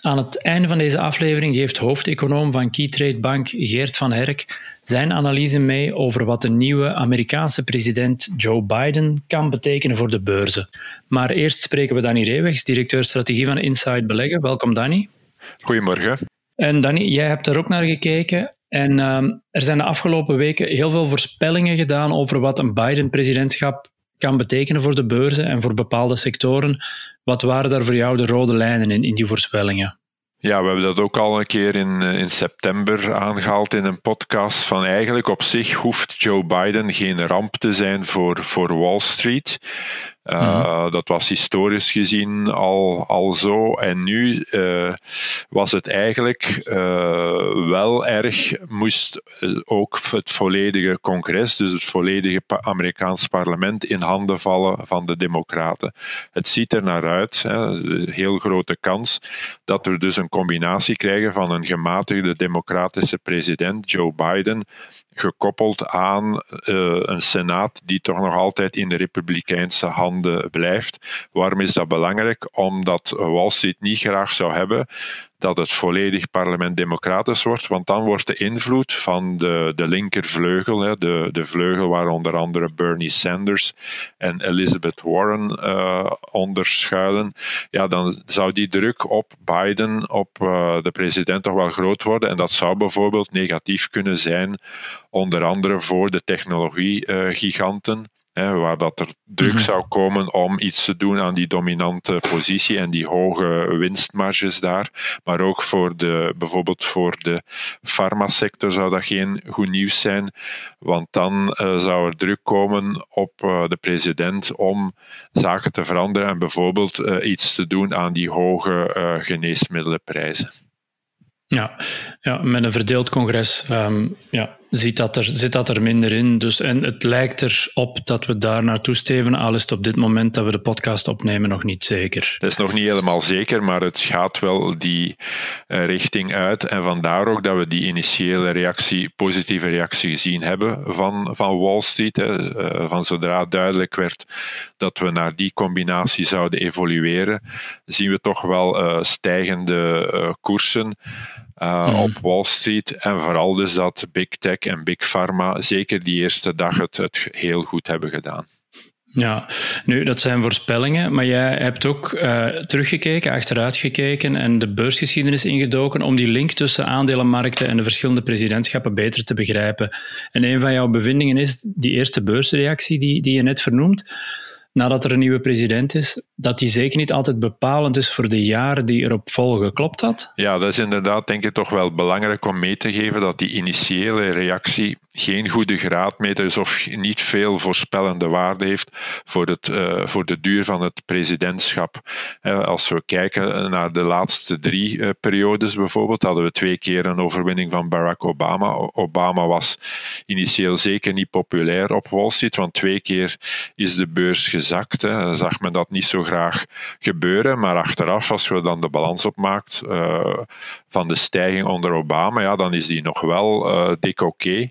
Aan het einde van deze aflevering geeft hoofdeconoom van Keytrade Bank Geert van Herk zijn analyse mee over wat de nieuwe Amerikaanse president Joe Biden kan betekenen voor de beurzen. Maar eerst spreken we Danny Reewegs, directeur strategie van Inside Beleggen. Welkom Danny. Goedemorgen. En Danny, jij hebt er ook naar gekeken. En ehm, er zijn de afgelopen weken heel veel voorspellingen gedaan over wat een Biden-presidentschap kan betekenen voor de beurzen en voor bepaalde sectoren. Wat waren daar voor jou de rode lijnen in, in die voorspellingen? Ja, we hebben dat ook al een keer in, eh, in september aangehaald in een podcast. Van eigenlijk op zich hoeft Joe Biden geen ramp te zijn voor, voor Wall Street. Uh, Dat was historisch gezien al, al zo. En nu uh, was het eigenlijk uh, wel erg, moest ook het volledige congres, dus het volledige Amerikaans parlement, in handen vallen van de Democraten. Het ziet er naar uit, hè, heel grote kans, dat we dus een combinatie krijgen van een gematigde democratische president, Joe Biden, gekoppeld aan een senaat die toch nog altijd in de republikeinse handen blijft. Waarom is dat belangrijk? Omdat Wall Street niet graag zou hebben dat het volledig parlement democratisch wordt, want dan wordt de invloed van de, de linkervleugel, hè, de, de vleugel waar onder andere Bernie Sanders en Elizabeth Warren uh, onder schuilen, ja, dan zou die druk op Biden, op uh, de president, toch wel groot worden. En dat zou bijvoorbeeld negatief kunnen zijn, onder andere voor de technologiegiganten. Uh, waar dat er druk mhm. zou komen om iets te doen aan die dominante positie en die hoge winstmarges daar. Maar ook voor de, bijvoorbeeld voor de farmasector zou dat geen goed nieuws zijn, want dan uh, zou er druk komen op uh, de president om zaken te veranderen en bijvoorbeeld uh, iets te doen aan die hoge geneesmiddelenprijzen. Ja, ja, met een verdeeld congres um, ja, ziet dat er, zit dat er minder in. Dus, en het lijkt erop dat we daar naartoe steven, al is het op dit moment dat we de podcast opnemen nog niet zeker. Het is nog niet helemaal zeker, maar het gaat wel die uh, richting uit. En vandaar ook dat we die initiële reactie, positieve reactie gezien hebben van, van Wall Street. Hè, uh, van zodra duidelijk werd dat we naar die combinatie zouden evolueren, zien we toch wel uh, stijgende koersen. Uh, mm. op Wall Street. En vooral dus dat Big Tech en Big Pharma zeker die eerste dag het, het heel goed hebben gedaan. Ja, nu dat zijn voorspellingen, maar jij hebt ook uh, teruggekeken, achteruit gekeken en de beursgeschiedenis ingedoken om die link tussen aandelenmarkten en de verschillende presidentschappen beter te begrijpen. En een van jouw bevindingen is die eerste beursreactie die, die je net vernoemt nadat er een nieuwe president is, dat die zeker niet altijd bepalend is voor de jaren die erop volgen. Klopt dat? Ja, dat is inderdaad denk ik toch wel belangrijk om mee te geven dat die initiële reactie geen goede graadmeter of niet veel voorspellende waarde heeft voor, het, uh, voor de duur van het presidentschap. Uh, als we kijken naar de laatste drie uh, periodes bijvoorbeeld, hadden we twee keer een overwinning van Barack Obama. Obama was initieel zeker niet populair op Wall Street, want twee keer is de beurs gezakt. Hè. Zag men dat niet zo graag gebeuren, maar achteraf, als we dan de balans opmaakt van de stijging onder Obama, ja, dan is die nog wel dik oké.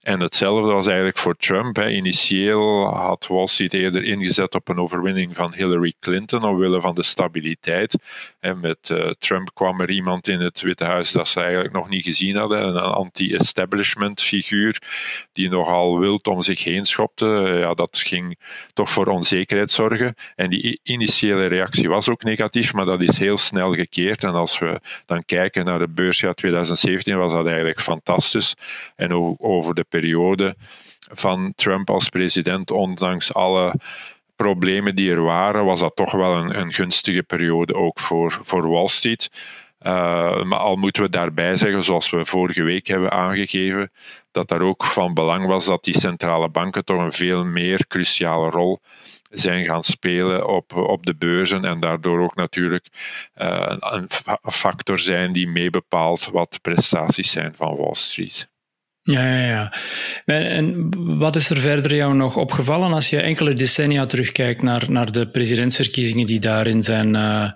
En hetzelfde was eigenlijk voor Trump. Hè. Initieel had Wall Street eerder ingezet op een overwinning van Hillary Clinton omwille van de stabiliteit. En met uh, Trump kwam er iemand in het Witte Huis dat ze eigenlijk nog niet gezien hadden. Een anti-establishment figuur die nogal wild om zich heen schopte. Ja, dat ging toch voor onzekerheid zorgen. En die initiële reactie was ook negatief, maar dat is heel snel gekeerd. En als we dan kijken naar de beursjaar 2017, was dat eigenlijk fantastisch. En over de periode van Trump als president, ondanks alle problemen die er waren, was dat toch wel een, een gunstige periode ook voor, voor Wall Street. Uh, maar al moeten we daarbij zeggen, zoals we vorige week hebben aangegeven, dat daar ook van belang was dat die centrale banken toch een veel meer cruciale rol zijn gaan spelen op, op de beurzen en daardoor ook natuurlijk uh, een factor zijn die meebepaalt wat prestaties zijn van Wall Street. Ja, ja, ja. En wat is er verder jou nog opgevallen als je enkele decennia terugkijkt naar, naar de presidentsverkiezingen die daarin zijn, uh,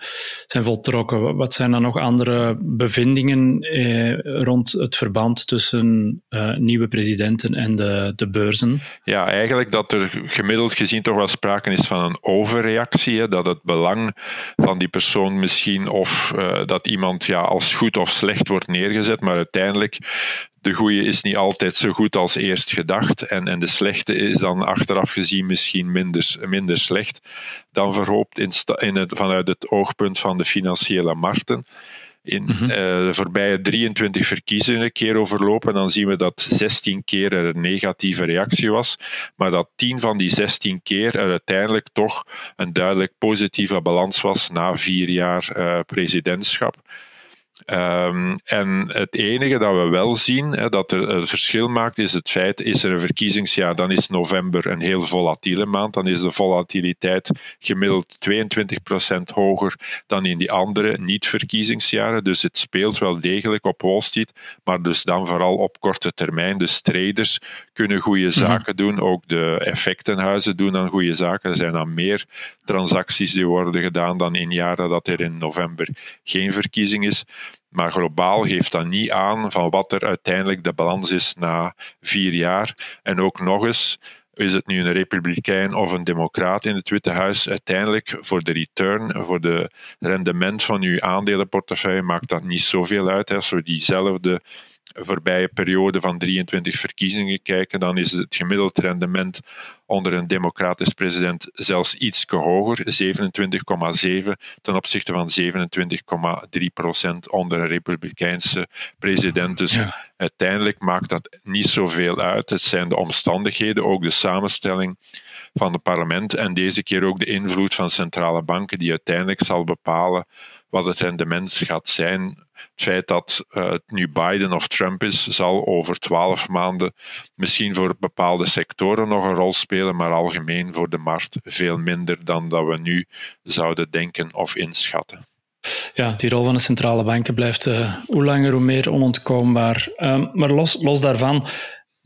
zijn voltrokken? Wat zijn dan nog andere bevindingen eh, rond het verband tussen uh, nieuwe presidenten en de, de beurzen? Ja, eigenlijk dat er gemiddeld gezien toch wel sprake is van een overreactie. Dat het belang van die persoon misschien of uh, dat iemand ja, als goed of slecht wordt neergezet, maar uiteindelijk de goede is niet altijd zo goed als eerst gedacht. En, en de slechte is dan achteraf gezien misschien minder, minder slecht dan verhoopt in, in het, vanuit het oogpunt van de financiële markten. In mm de voorbije 23 verkiezingen keer overlopen, dan zien we dat 16 keer er een negatieve reactie was, maar dat 10 van die 16 keer er uiteindelijk toch een duidelijk positieve balans was na vier jaar uh, presidentschap. Um, en het enige dat we wel zien, hè, dat er een verschil maakt, is het feit, is er een verkiezingsjaar, dan is november een heel volatiele maand, dan is de volatiliteit gemiddeld 22% hoger dan in die andere niet-verkiezingsjaren. Dus het speelt wel degelijk op Wall Street, maar dus dan vooral op korte termijn. Dus traders kunnen goede mhm. zaken doen, ook de effectenhuizen doen dan goede zaken. Er zijn dan meer transacties die worden gedaan dan in jaren dat er in november geen verkiezing is. Maar globaal geeft dat niet aan van wat er uiteindelijk de balans is na vier jaar. En ook nog eens, is het nu een republikein of een democraat in het Witte Huis, uiteindelijk voor de return, voor de rendement van uw aandelenportefeuille, maakt dat niet zoveel uit. Als we diezelfde voorbije periode van 23 verkiezingen kijken, dan is het gemiddeld rendement onder een democratisch president zelfs iets hoger, 27,7 ten opzichte van 27,3 procent onder een republikeinse president. Dus uiteindelijk maakt dat niet zoveel uit. Het zijn de omstandigheden, ook de samenstelling van het parlement en deze keer ook de invloed van centrale banken die uiteindelijk zal bepalen wat het rendement gaat zijn. Het feit dat het nu Biden of Trump is, zal over twaalf maanden misschien voor bepaalde sectoren nog een rol spelen, maar algemeen voor de markt veel minder dan dat we nu zouden denken of inschatten. Ja, die rol van de centrale banken blijft uh, hoe langer hoe meer onontkoombaar. Um, maar los, los daarvan,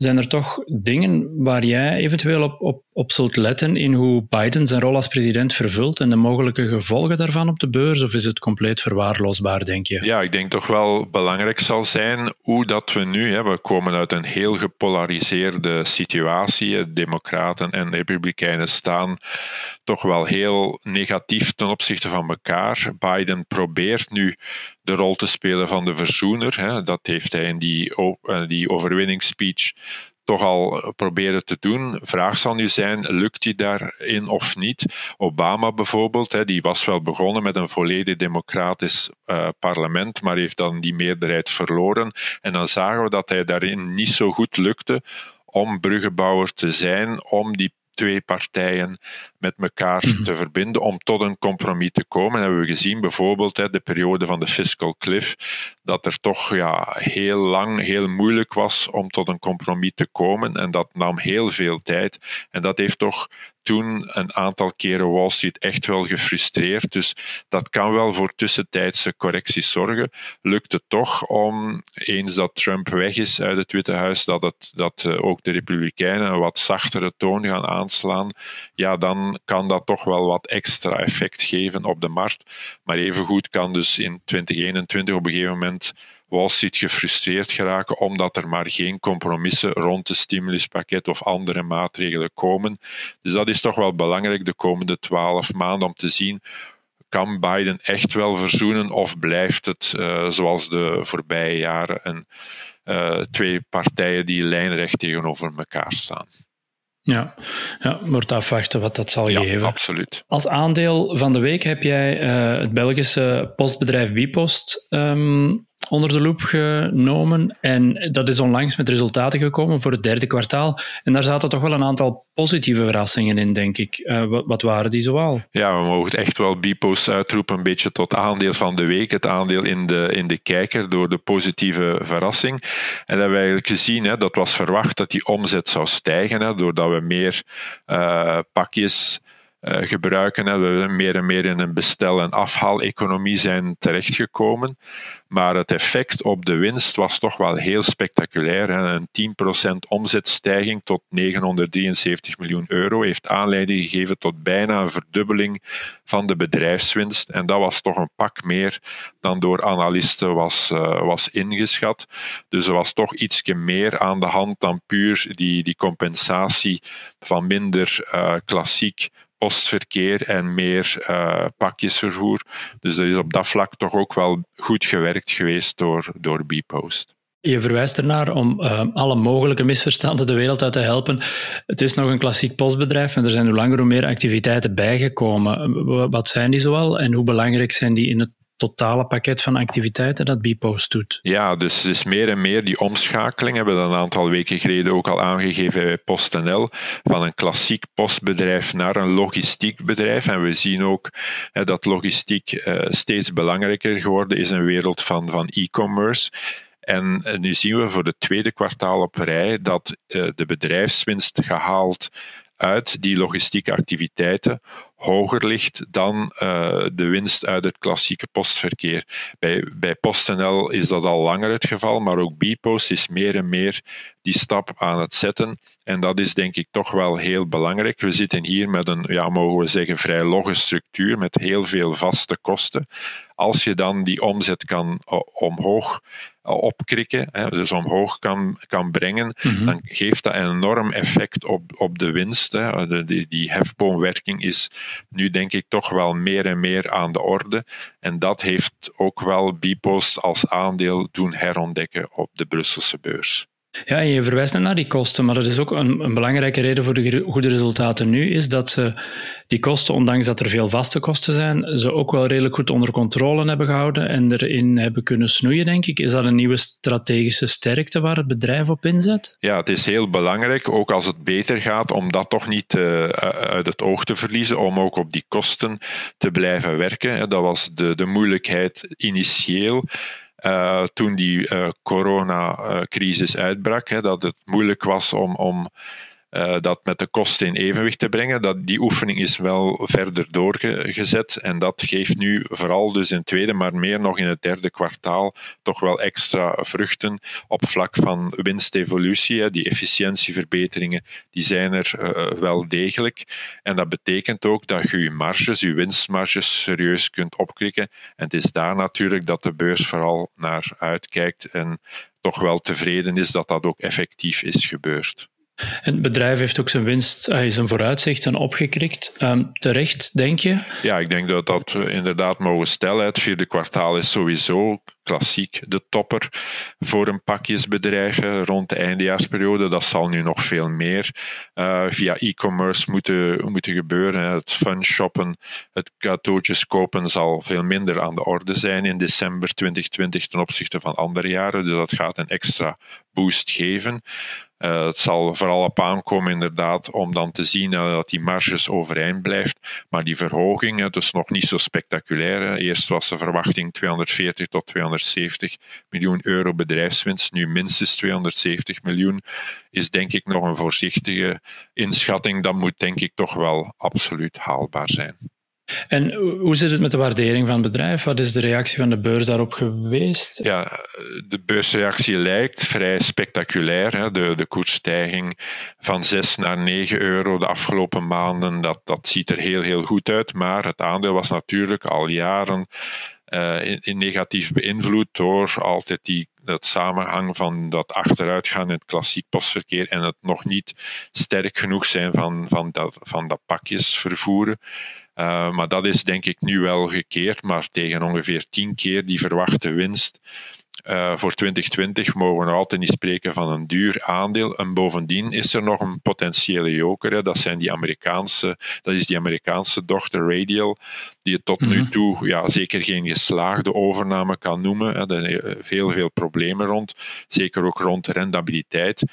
zijn er toch dingen waar jij eventueel op, op, op zult letten in hoe Biden zijn rol als president vervult en de mogelijke gevolgen daarvan op de beurs? Of is het compleet verwaarloosbaar, denk je? Ja, ik denk toch wel belangrijk zal zijn hoe dat we nu, hè, we komen uit een heel gepolariseerde situatie. Democraten en Republikeinen staan toch wel heel negatief ten opzichte van elkaar. Biden probeert nu de rol te spelen van de verzoener. Hè. Dat heeft hij in die, uh, die overwinningsspeech toch al proberen te doen. Vraag zal nu zijn, lukt hij daarin of niet? Obama bijvoorbeeld, die was wel begonnen met een volledig democratisch uh, parlement, maar heeft dan die meerderheid verloren. En dan zagen we dat hij daarin niet zo goed lukte om bruggenbouwer te zijn, om die twee partijen met elkaar mhm. te verbinden om tot een compromis te komen. En hebben we gezien bijvoorbeeld hè, de periode van de fiscal cliff, dat er toch ja, heel lang heel moeilijk was om tot een compromis te komen. En dat nam heel veel tijd. En dat heeft toch toen een aantal keren Wall Street echt wel gefrustreerd. Dus dat kan wel voor tussentijdse correcties zorgen. Lukt het toch om, eens dat Trump weg is uit het Witte Huis, dat, het, dat eh, ook de Republikeinen een wat zachtere toon gaan aanslaan, ja, dan kan dat toch wel wat extra effect geven op de markt. Maar evengoed kan dus in 2021 op een gegeven moment Wall Street gefrustreerd geraken omdat er maar geen compromissen rond het stimuluspakket of andere maatregelen komen. Dus dat is toch wel belangrijk de komende twaalf maanden om te zien kan Biden echt wel verzoenen of blijft het uh, zoals de voorbije jaren een, uh, twee partijen die lijnrecht tegenover elkaar staan. Ja, ja wordt afwachten wat dat zal ja, geven. absoluut. Als aandeel van de week heb jij uh, het Belgische postbedrijf Bipost um, onder de loep genomen. En dat is onlangs met resultaten gekomen voor het derde kwartaal. En daar zaten toch wel een aantal positieve verrassingen in, denk ik. Uh, wat, wat, waren die zoal? Ja, we mogen echt wel Bipost uitroepen een beetje tot aandeel van de week. Het aandeel in de, in de kijker door de positieve verrassing. En dat hebben we eigenlijk gezien, hè, dat was verwacht dat die omzet zou stijgen, hè, doordat we meer uh, pakjes gebruiken. Hè. We meer en meer in een bestel- en afhaaleconomie zijn terechtgekomen. Maar het effect op de winst was toch wel heel spectaculair. Hè. Een 10% omzetstijging tot 973 miljoen euro heeft aanleiding gegeven tot bijna een verdubbeling van de bedrijfswinst. En dat was toch een pak meer dan door analisten was, uh, was ingeschat. Dus er was toch iets meer aan de hand dan puur die, die compensatie van minder uh, klassiek postverkeer en meer uh, pakjesvervoer. Dus er is op dat vlak toch ook wel goed gewerkt geweest door, door Bpost. Je verwijst ernaar om uh, alle mogelijke misverstanden de wereld uit te helpen. Het is nog een klassiek postbedrijf en er zijn hoe langer hoe meer activiteiten bijgekomen. Wat zijn die zoal en hoe belangrijk zijn die in het totale pakket van activiteiten dat Bpost doet. Ja, dus, dus meer en meer die omschakeling hebben we een aantal weken geleden ook al aangegeven bij PostNL, van een klassiek postbedrijf naar een logistiek bedrijf. En we zien ook hè, dat logistiek uh, steeds belangrijker geworden is in een wereld van, van e-commerce. En uh, nu zien we voor het tweede kwartaal op rij dat uh, de bedrijfswinst gehaald uit die logistieke activiteiten hoger ligt dan uh, de winst uit het klassieke postverkeer. Bij, bij PostNL is dat al langer het geval, maar ook Bpost is meer en meer die stap aan het zetten. En dat is denk ik toch wel heel belangrijk. We zitten hier met een, ja, mogen we zeggen, vrij logge structuur met heel veel vaste kosten. Als je dan die omzet kan omhoog opkrikken, hè, dus omhoog kan, kan brengen, mm-hmm. dan geeft dat een enorm effect op, op de winst. De, die, die hefboomwerking is nu denk ik toch wel meer en meer aan de orde. En dat heeft ook wel Bpost als aandeel doen herontdekken op de Brusselse beurs. Ja, je verwijst naar die kosten, maar dat is ook een, een, belangrijke reden voor de goede resultaten nu, is dat ze die kosten, ondanks dat er veel vaste kosten zijn, ze ook wel redelijk goed onder controle hebben gehouden en erin hebben kunnen snoeien, denk ik. Is dat een nieuwe strategische sterkte waar het bedrijf op inzet? Ja, het is heel belangrijk, ook als het beter gaat, om dat toch niet uh, uit het oog te verliezen, om ook op die kosten te blijven werken. Dat was de, de moeilijkheid initieel. Uh, toen die uh, coronacrisis uitbrak, hè, dat het moeilijk was om, om uh, dat met de kosten in evenwicht te brengen. Dat, die oefening is wel verder doorgezet en dat geeft nu vooral dus in het tweede, maar meer nog in het derde kwartaal toch wel extra vruchten op vlak van winstevolutie. Die efficiëntieverbeteringen die zijn er uh, wel degelijk. En dat betekent ook dat je je marges, je winstmarges serieus kunt opkrikken. En het is daar natuurlijk dat de beurs vooral naar uitkijkt en toch wel tevreden is dat dat ook effectief is gebeurd. Het bedrijf heeft ook zijn winst, uh, zijn vooruitzichten opgekrikt. Um, terecht, denk je? Ja, ik denk dat dat we inderdaad mogen stellen. Het vierde kwartaal is sowieso klassiek de topper voor een pakjesbedrijf rond de eindejaarsperiode. Dat zal nu nog veel meer uh, via e-commerce moeten, moeten gebeuren. Het fun shoppen, het cadeautjes kopen zal veel minder aan de orde zijn in december 2020 ten opzichte van andere jaren. Dus dat gaat een extra boost geven. Uh, het zal vooral op aankomen inderdaad om dan te zien uh, dat die marges overeind blijft. Maar die verhoging, dus nog niet zo spectaculair. Eerst was de verwachting 240 tot 270 miljoen euro bedrijfswinst. Nu minstens 270 miljoen is denk ik nog een voorzichtige inschatting. Dat moet denk ik toch wel absoluut haalbaar zijn. En hoe zit het met de waardering van het bedrijf? Wat is de reactie van de beurs daarop geweest? Ja, de beursreactie lijkt vrij spectaculair. Hè. De, de koersstijging van 6 naar 9 euro de afgelopen maanden, dat, dat ziet er heel, heel goed uit. Maar het aandeel was natuurlijk al jaren uh, in, negatief beïnvloed door altijd die, dat samenhang van dat achteruitgaan in het klassiek postverkeer en het nog niet sterk genoeg zijn van, van, dat, van dat pakjes vervoeren. Uh, maar dat is denk ik nu wel gekeerd, maar tegen ongeveer tien keer die verwachte winst. Uh, voor 2020 mogen we nog altijd niet spreken van een duur aandeel. En bovendien is er nog een potentiële joker. Hè. Dat, zijn die Amerikaanse, dat is die Amerikaanse dochter Radial, die het tot mm -hmm. nu mhm. toe ja, zeker geen geslaagde overname kan noemen. Hè. Er zijn veel, veel problemen rond, zeker ook rond rendabiliteit.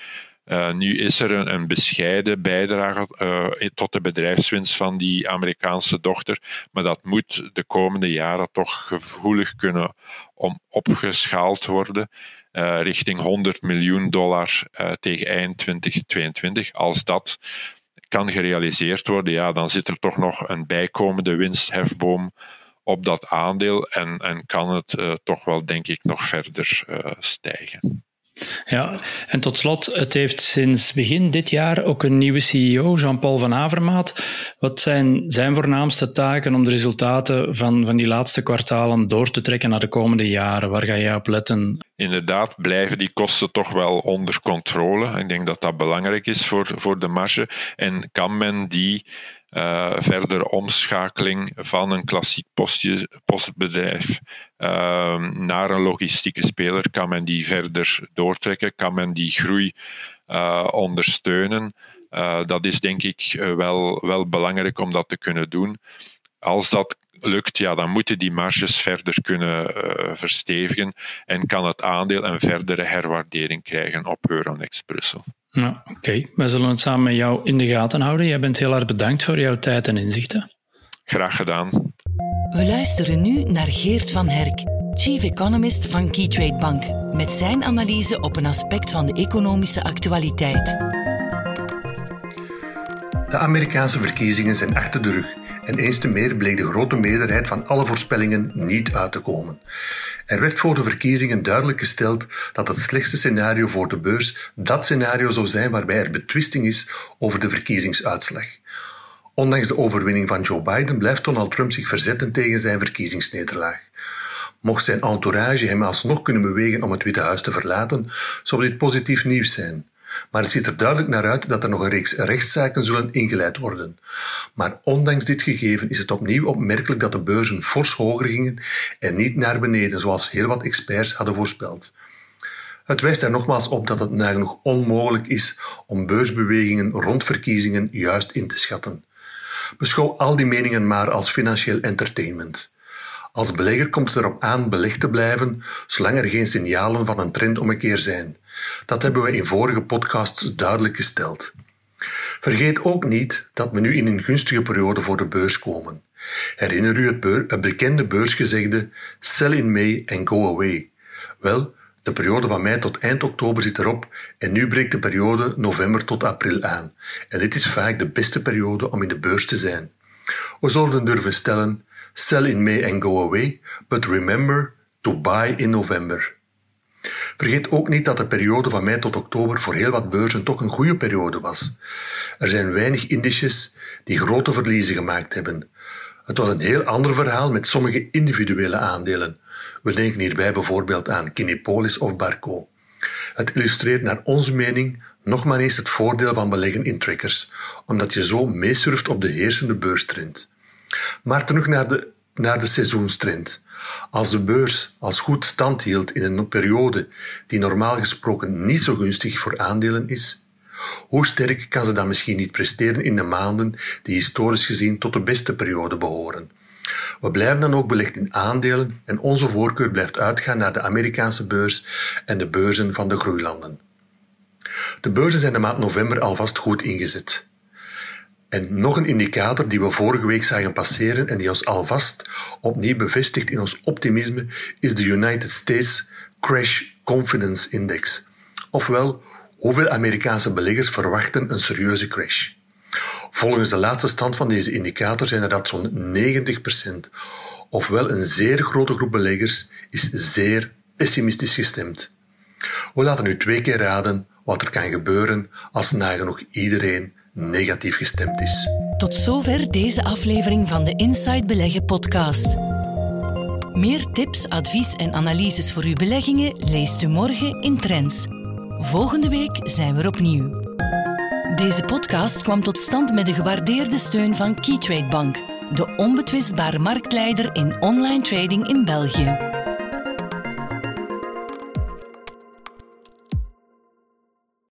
Uh, nu is er een, bescheiden bijdrage uh, tot de bedrijfswinst van die Amerikaanse dochter, maar dat moet de komende jaren toch gevoelig kunnen om opgeschaald worden. Uh, richting 100 miljoen dollar tegen eind 2022. Als dat kan gerealiseerd worden, ja, dan zit er toch nog een bijkomende winsthefboom op dat aandeel en, en kan het toch wel, denk ik, nog verder stijgen. Ja, en tot slot, het heeft sinds begin dit jaar ook een nieuwe CEO, Jean-Paul van Avermaat. Wat zijn zijn voornaamste taken om de resultaten van, van die laatste kwartalen door te trekken naar de komende jaren? Waar ga jij op letten? Inderdaad, blijven die kosten toch wel onder controle. Ik denk dat dat belangrijk is voor, voor de marge. En kan men die uh, verder omschakeling van een klassiek postje, postbedrijf uh, naar een logistieke speler. Kan men die verder doortrekken? Kan men die groei uh, ondersteunen? Uh, dat is denk ik wel, wel belangrijk om dat te kunnen doen. Als dat lukt, ja, dan moeten die marges verder kunnen verstevigen en kan het aandeel een verdere herwaardering krijgen op Euronext Brussel. Ja, Oké, okay. wij zullen het samen met jou in de gaten houden. Jij bent heel erg bedankt voor jouw tijd en inzichten. Graag gedaan. We luisteren nu naar Geert van Herk, Chief Economist van Keytrade Bank, met zijn analyse op een aspect van de economische actualiteit. De Amerikaanse verkiezingen zijn achter de rug en eens te meer bleek de grote meerderheid van alle voorspellingen niet uit te komen. Er werd voor de verkiezingen duidelijk gesteld dat het slechtste scenario voor de beurs dat scenario zou zijn waarbij er betwisting is over de verkiezingsuitslag. Ondanks de overwinning van Joe Biden blijft Donald Trump zich verzetten tegen zijn verkiezingsnederlaag. Mocht zijn entourage hem alsnog kunnen bewegen om het Witte Huis te verlaten, zou dit positief nieuws zijn. Maar het ziet er duidelijk naar uit dat er nog een reeks rechtszaken zullen ingeleid worden. Maar ondanks dit gegeven is het opnieuw opmerkelijk dat de beurzen fors hoger gingen en niet naar beneden, zoals heel wat experts hadden voorspeld. Het wijst er nogmaals op dat het nagenoeg onmogelijk is om beursbewegingen rond verkiezingen juist in te schatten. Beschouw al die meningen maar als financieel entertainment. Als belegger komt het erop aan belegd te blijven, zolang er geen signalen van een trend zijn. Dat hebben we in vorige podcasts duidelijk gesteld. Vergeet ook niet dat we nu in een gunstige periode voor de beurs komen. Herinner u het, het bekende beursgezegde sell in May and go away? Wel, de periode van mei tot eind oktober zit erop en nu breekt de periode november tot april aan. En dit is vaak de beste periode om in de beurs te zijn. We zouden durven stellen Sell in May and go away, but remember to buy in November. Vergeet ook niet dat de periode van mei tot oktober voor heel wat beurzen toch een goede periode was. Er zijn weinig indices die grote verliezen gemaakt hebben. Het was een heel ander verhaal met sommige individuele aandelen. We denken hierbij bijvoorbeeld aan Kinepolis of Barco. Het illustreert naar onze mening nog maar eens het voordeel van beleggen in trackers, omdat je zo meesurft op de heersende beurstrend. Maar terug naar de, naar de seizoenstrend. Als de beurs als goed stand hield in een periode die normaal gesproken niet zo gunstig voor aandelen is, hoe sterk kan ze dan misschien niet presteren in de maanden die historisch gezien tot de beste periode behoren? We blijven dan ook belegd in aandelen en onze voorkeur blijft uitgaan naar de Amerikaanse beurs en de beurzen van de groeilanden. De beurzen zijn de maand november alvast goed ingezet. En nog een indicator die we vorige week zagen passeren en die ons alvast opnieuw bevestigt in ons optimisme is de United States Crash Confidence Index. Ofwel, hoeveel Amerikaanse beleggers verwachten een serieuze crash. Volgens de laatste stand van deze indicator zijn er dat zo'n 90%. Ofwel, een zeer grote groep beleggers is zeer pessimistisch gestemd. We laten nu twee keer raden wat er kan gebeuren als nagenoeg iedereen negatief gestemd is. Tot zover deze aflevering van de Inside Beleggen podcast. Meer tips, advies en analyses voor uw beleggingen leest u morgen in Trends. Volgende week zijn we opnieuw. Deze podcast kwam tot stand met de gewaardeerde steun van Keytrade Bank, de onbetwistbare marktleider in online trading in België.